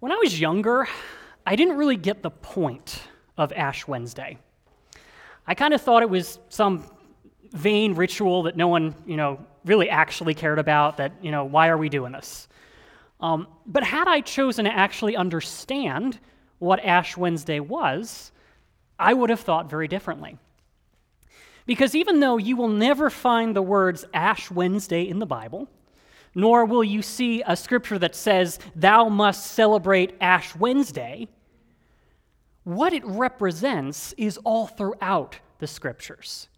When I was younger, I didn't really get the point of Ash Wednesday. I kind of thought it was some vain ritual that no one, you know, really actually cared about, that, you know, why are we doing this? Um, but had I chosen to actually understand what Ash Wednesday was, I would have thought very differently. Because even though you will never find the words Ash Wednesday in the Bible, nor will you see a scripture that says, Thou must celebrate Ash Wednesday. What it represents is all throughout the scriptures.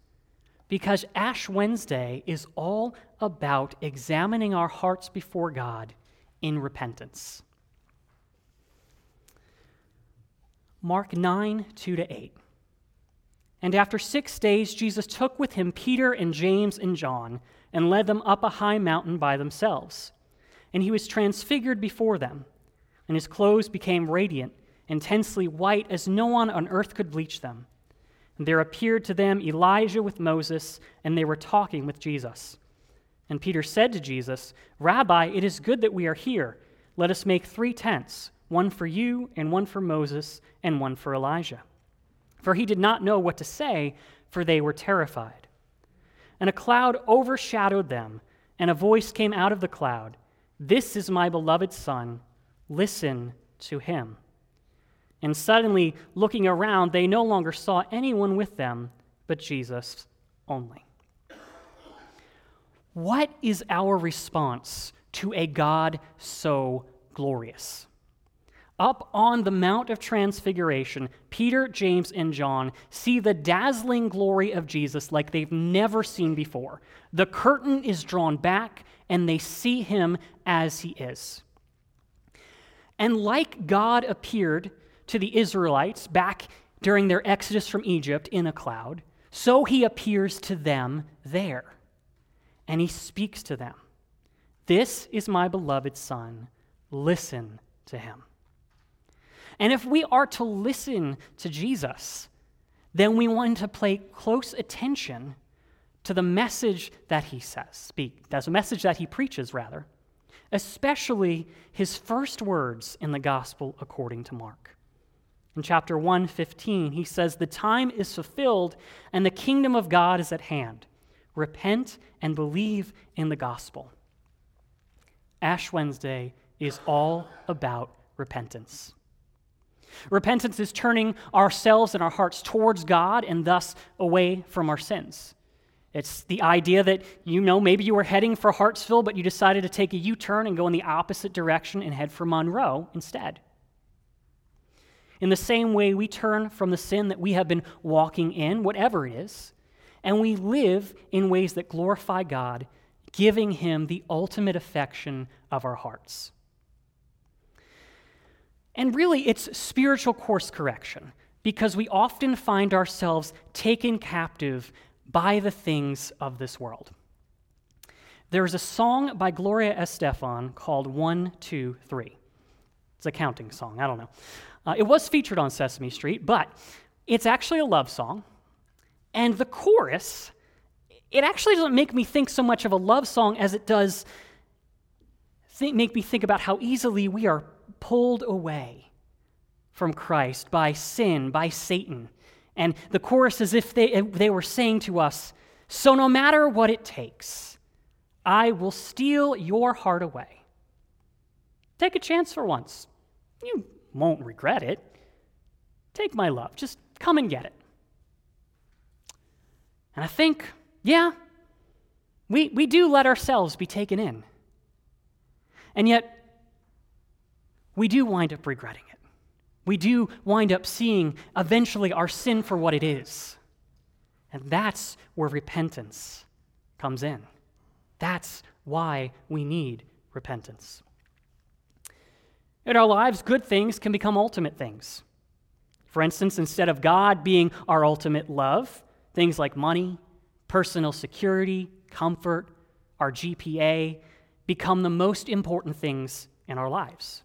Because Ash Wednesday is all about examining our hearts before God in repentance. Mark 9, 2 to 8. And after six days, Jesus took with him Peter and James and John and led them up a high mountain by themselves. And he was transfigured before them, and his clothes became radiant, intensely white, as no one on earth could bleach them. And there appeared to them Elijah with Moses, and they were talking with Jesus. And Peter said to Jesus, Rabbi, it is good that we are here. Let us make three tents one for you, and one for Moses, and one for Elijah. For he did not know what to say, for they were terrified. And a cloud overshadowed them, and a voice came out of the cloud This is my beloved Son, listen to him. And suddenly, looking around, they no longer saw anyone with them but Jesus only. What is our response to a God so glorious? Up on the Mount of Transfiguration, Peter, James, and John see the dazzling glory of Jesus like they've never seen before. The curtain is drawn back, and they see him as he is. And like God appeared to the Israelites back during their exodus from Egypt in a cloud, so he appears to them there. And he speaks to them This is my beloved Son. Listen to him. And if we are to listen to Jesus, then we want to pay close attention to the message that he says, speak, that's a message that he preaches, rather, especially his first words in the gospel according to Mark. In chapter 115, he says, The time is fulfilled and the kingdom of God is at hand. Repent and believe in the gospel. Ash Wednesday is all about repentance. Repentance is turning ourselves and our hearts towards God and thus away from our sins. It's the idea that, you know, maybe you were heading for Hartsville, but you decided to take a U turn and go in the opposite direction and head for Monroe instead. In the same way, we turn from the sin that we have been walking in, whatever it is, and we live in ways that glorify God, giving Him the ultimate affection of our hearts. And really, it's spiritual course correction because we often find ourselves taken captive by the things of this world. There's a song by Gloria Estefan called One, Two, Three. It's a counting song, I don't know. Uh, it was featured on Sesame Street, but it's actually a love song. And the chorus, it actually doesn't make me think so much of a love song as it does make me think about how easily we are pulled away from Christ by sin, by Satan. And the chorus is if they, they were saying to us, So no matter what it takes, I will steal your heart away. Take a chance for once. You won't regret it. Take my love. Just come and get it. And I think, yeah, we, we do let ourselves be taken in. And yet, we do wind up regretting it. We do wind up seeing eventually our sin for what it is. And that's where repentance comes in. That's why we need repentance. In our lives, good things can become ultimate things. For instance, instead of God being our ultimate love, things like money, personal security, comfort, our GPA become the most important things in our lives.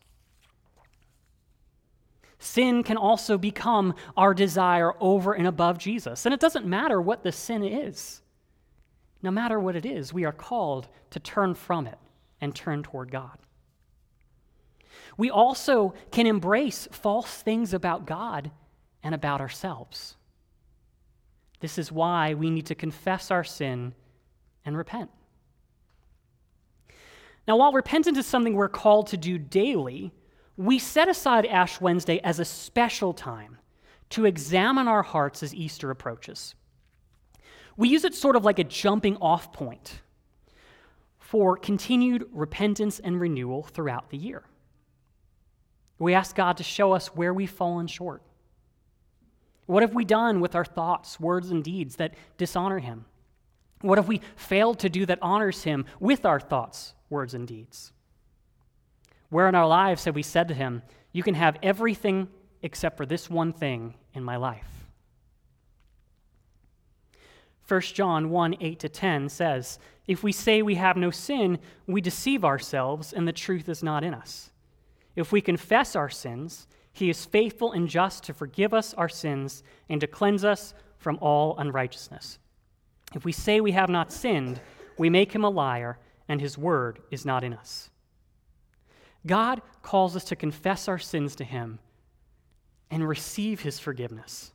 Sin can also become our desire over and above Jesus. And it doesn't matter what the sin is. No matter what it is, we are called to turn from it and turn toward God. We also can embrace false things about God and about ourselves. This is why we need to confess our sin and repent. Now, while repentance is something we're called to do daily, we set aside Ash Wednesday as a special time to examine our hearts as Easter approaches. We use it sort of like a jumping off point for continued repentance and renewal throughout the year. We ask God to show us where we've fallen short. What have we done with our thoughts, words, and deeds that dishonor Him? What have we failed to do that honors Him with our thoughts, words, and deeds? Where in our lives have we said to Him, You can have everything except for this one thing in my life? 1 John 1 8 to 10 says, If we say we have no sin, we deceive ourselves, and the truth is not in us. If we confess our sins, he is faithful and just to forgive us our sins and to cleanse us from all unrighteousness. If we say we have not sinned, we make him a liar, and his word is not in us. God calls us to confess our sins to him and receive his forgiveness.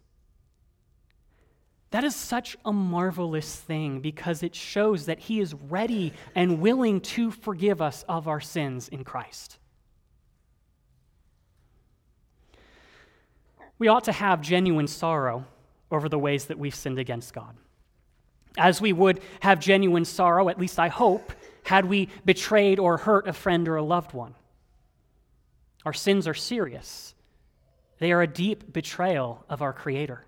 That is such a marvelous thing because it shows that he is ready and willing to forgive us of our sins in Christ. We ought to have genuine sorrow over the ways that we've sinned against God as we would have genuine sorrow, at least I hope, had we betrayed or hurt a friend or a loved one. Our sins are serious, they are a deep betrayal of our Creator.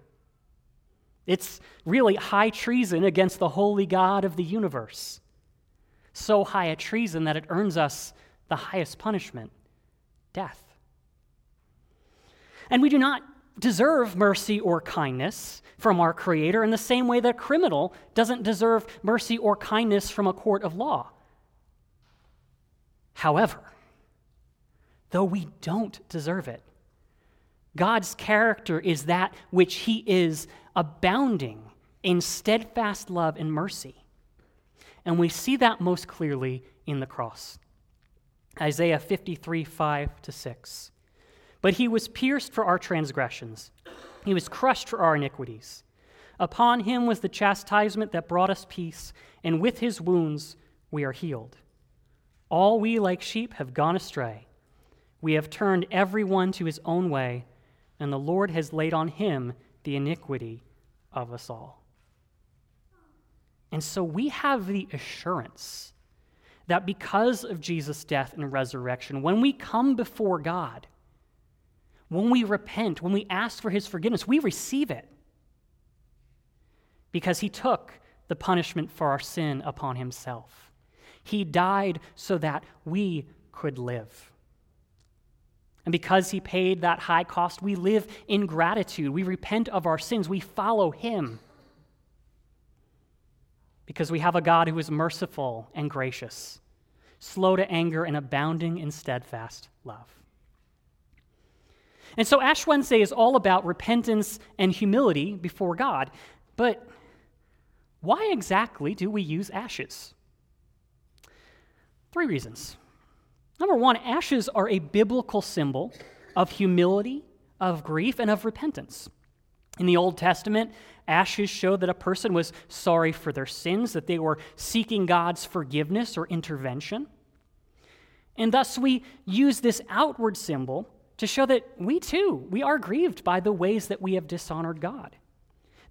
It's really high treason against the holy God of the universe. So high a treason that it earns us the highest punishment death. And we do not deserve mercy or kindness from our Creator in the same way that a criminal doesn't deserve mercy or kindness from a court of law. However, though we don't deserve it, God's character is that which He is abounding in steadfast love and mercy. And we see that most clearly in the cross. Isaiah 53 5 to 6. But he was pierced for our transgressions, he was crushed for our iniquities. Upon him was the chastisement that brought us peace, and with his wounds we are healed. All we, like sheep, have gone astray. We have turned every one to his own way, and the Lord has laid on him the iniquity of us all. And so we have the assurance that because of Jesus' death and resurrection, when we come before God, when we repent, when we ask for his forgiveness, we receive it because he took the punishment for our sin upon himself. He died so that we could live. And because he paid that high cost, we live in gratitude. We repent of our sins. We follow him. Because we have a God who is merciful and gracious, slow to anger, and abounding in steadfast love. And so Ash Wednesday is all about repentance and humility before God. But why exactly do we use ashes? Three reasons. Number one, ashes are a biblical symbol of humility, of grief, and of repentance. In the Old Testament, ashes show that a person was sorry for their sins, that they were seeking God's forgiveness or intervention. And thus, we use this outward symbol to show that we too, we are grieved by the ways that we have dishonored God,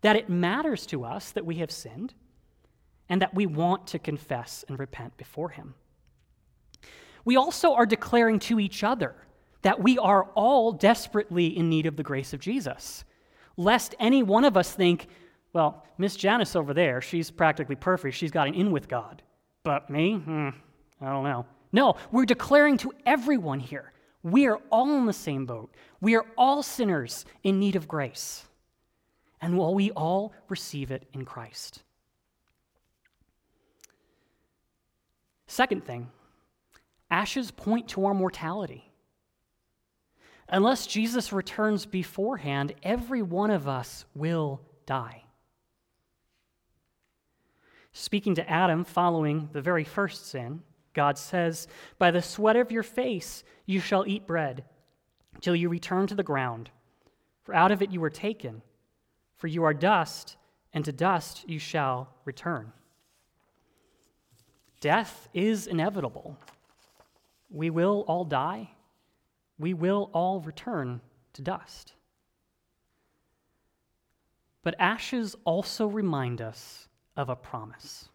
that it matters to us that we have sinned, and that we want to confess and repent before Him. We also are declaring to each other that we are all desperately in need of the grace of Jesus, lest any one of us think, well, Miss Janice over there, she's practically perfect. She's got an in with God. But me? Hmm, I don't know. No, we're declaring to everyone here we are all in the same boat. We are all sinners in need of grace. And will we all receive it in Christ? Second thing, ashes point to our mortality. Unless Jesus returns beforehand, every one of us will die. Speaking to Adam following the very first sin, God says, By the sweat of your face you shall eat bread, till you return to the ground. For out of it you were taken. For you are dust, and to dust you shall return. Death is inevitable. We will all die. We will all return to dust. But ashes also remind us of a promise.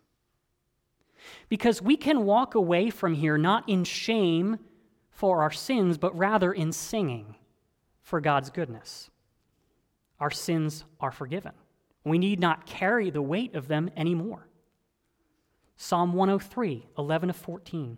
Because we can walk away from here not in shame for our sins, but rather in singing for God's goodness. Our sins are forgiven. We need not carry the weight of them anymore. Psalm 103, 11 to 14.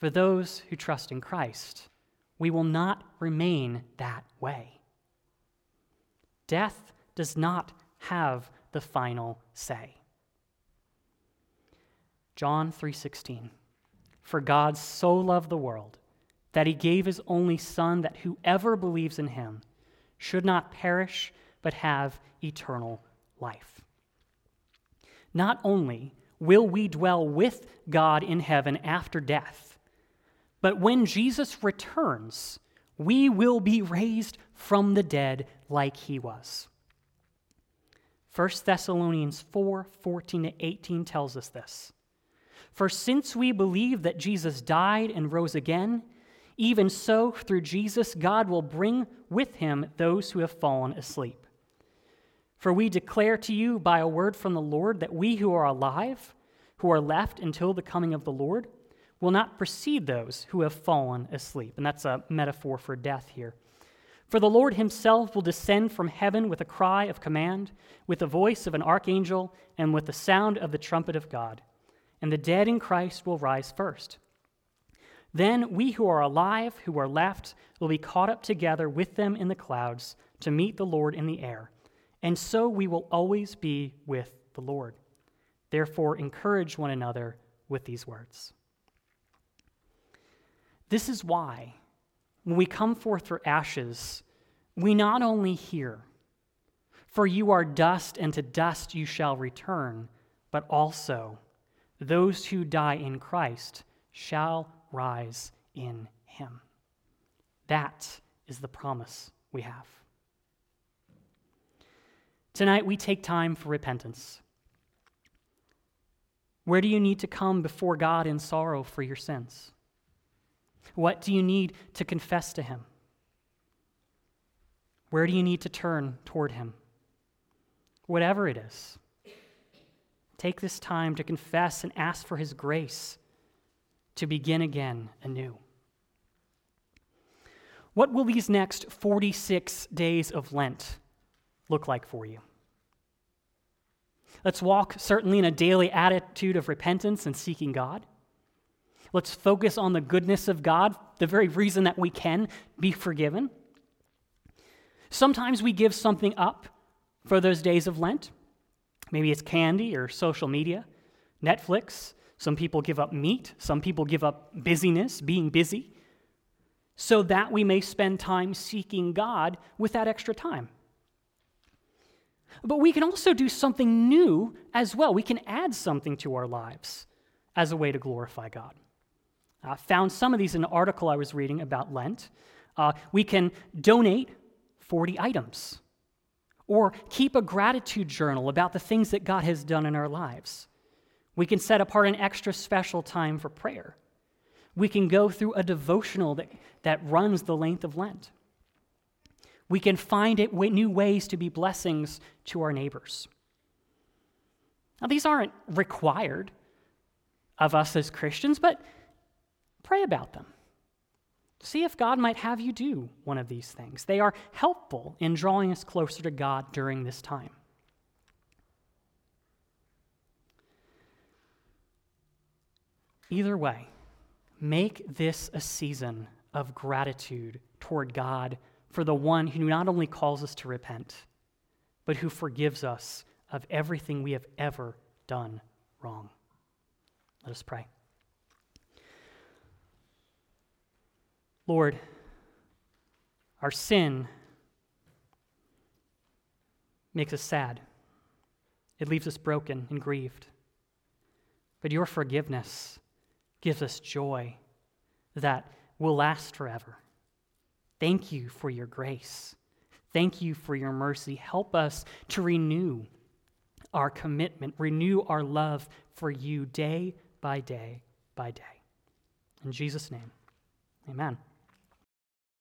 for those who trust in Christ, we will not remain that way. Death does not have the final say. John 3:16 For God so loved the world that he gave his only son that whoever believes in him should not perish but have eternal life. Not only will we dwell with God in heaven after death, but when Jesus returns, we will be raised from the dead like he was. 1 Thessalonians 4 14 to 18 tells us this. For since we believe that Jesus died and rose again, even so, through Jesus, God will bring with him those who have fallen asleep. For we declare to you by a word from the Lord that we who are alive, who are left until the coming of the Lord, will not precede those who have fallen asleep. And that's a metaphor for death here. For the Lord himself will descend from heaven with a cry of command, with the voice of an archangel, and with the sound of the trumpet of God and the dead in Christ will rise first. Then we who are alive, who are left, will be caught up together with them in the clouds to meet the Lord in the air. And so we will always be with the Lord. Therefore, encourage one another with these words. This is why, when we come forth for ashes, we not only hear, For you are dust, and to dust you shall return, but also, those who die in Christ shall rise in him. That is the promise we have. Tonight, we take time for repentance. Where do you need to come before God in sorrow for your sins? What do you need to confess to Him? Where do you need to turn toward Him? Whatever it is. Take this time to confess and ask for His grace to begin again anew. What will these next 46 days of Lent look like for you? Let's walk certainly in a daily attitude of repentance and seeking God. Let's focus on the goodness of God, the very reason that we can be forgiven. Sometimes we give something up for those days of Lent. Maybe it's candy or social media, Netflix. Some people give up meat. Some people give up busyness, being busy, so that we may spend time seeking God with that extra time. But we can also do something new as well. We can add something to our lives as a way to glorify God. I found some of these in an article I was reading about Lent. Uh, we can donate 40 items or keep a gratitude journal about the things that God has done in our lives. We can set apart an extra special time for prayer. We can go through a devotional that, that runs the length of Lent. We can find it new ways to be blessings to our neighbors. Now, these aren't required of us as Christians, but pray about them. See if God might have you do one of these things. They are helpful in drawing us closer to God during this time. Either way, make this a season of gratitude toward God for the one who not only calls us to repent, but who forgives us of everything we have ever done wrong. Let us pray. Lord, our sin makes us sad. It leaves us broken and grieved. But your forgiveness gives us joy that will last forever. Thank you for your grace. Thank you for your mercy. Help us to renew our commitment, renew our love for you day by day by day. In Jesus' name, amen.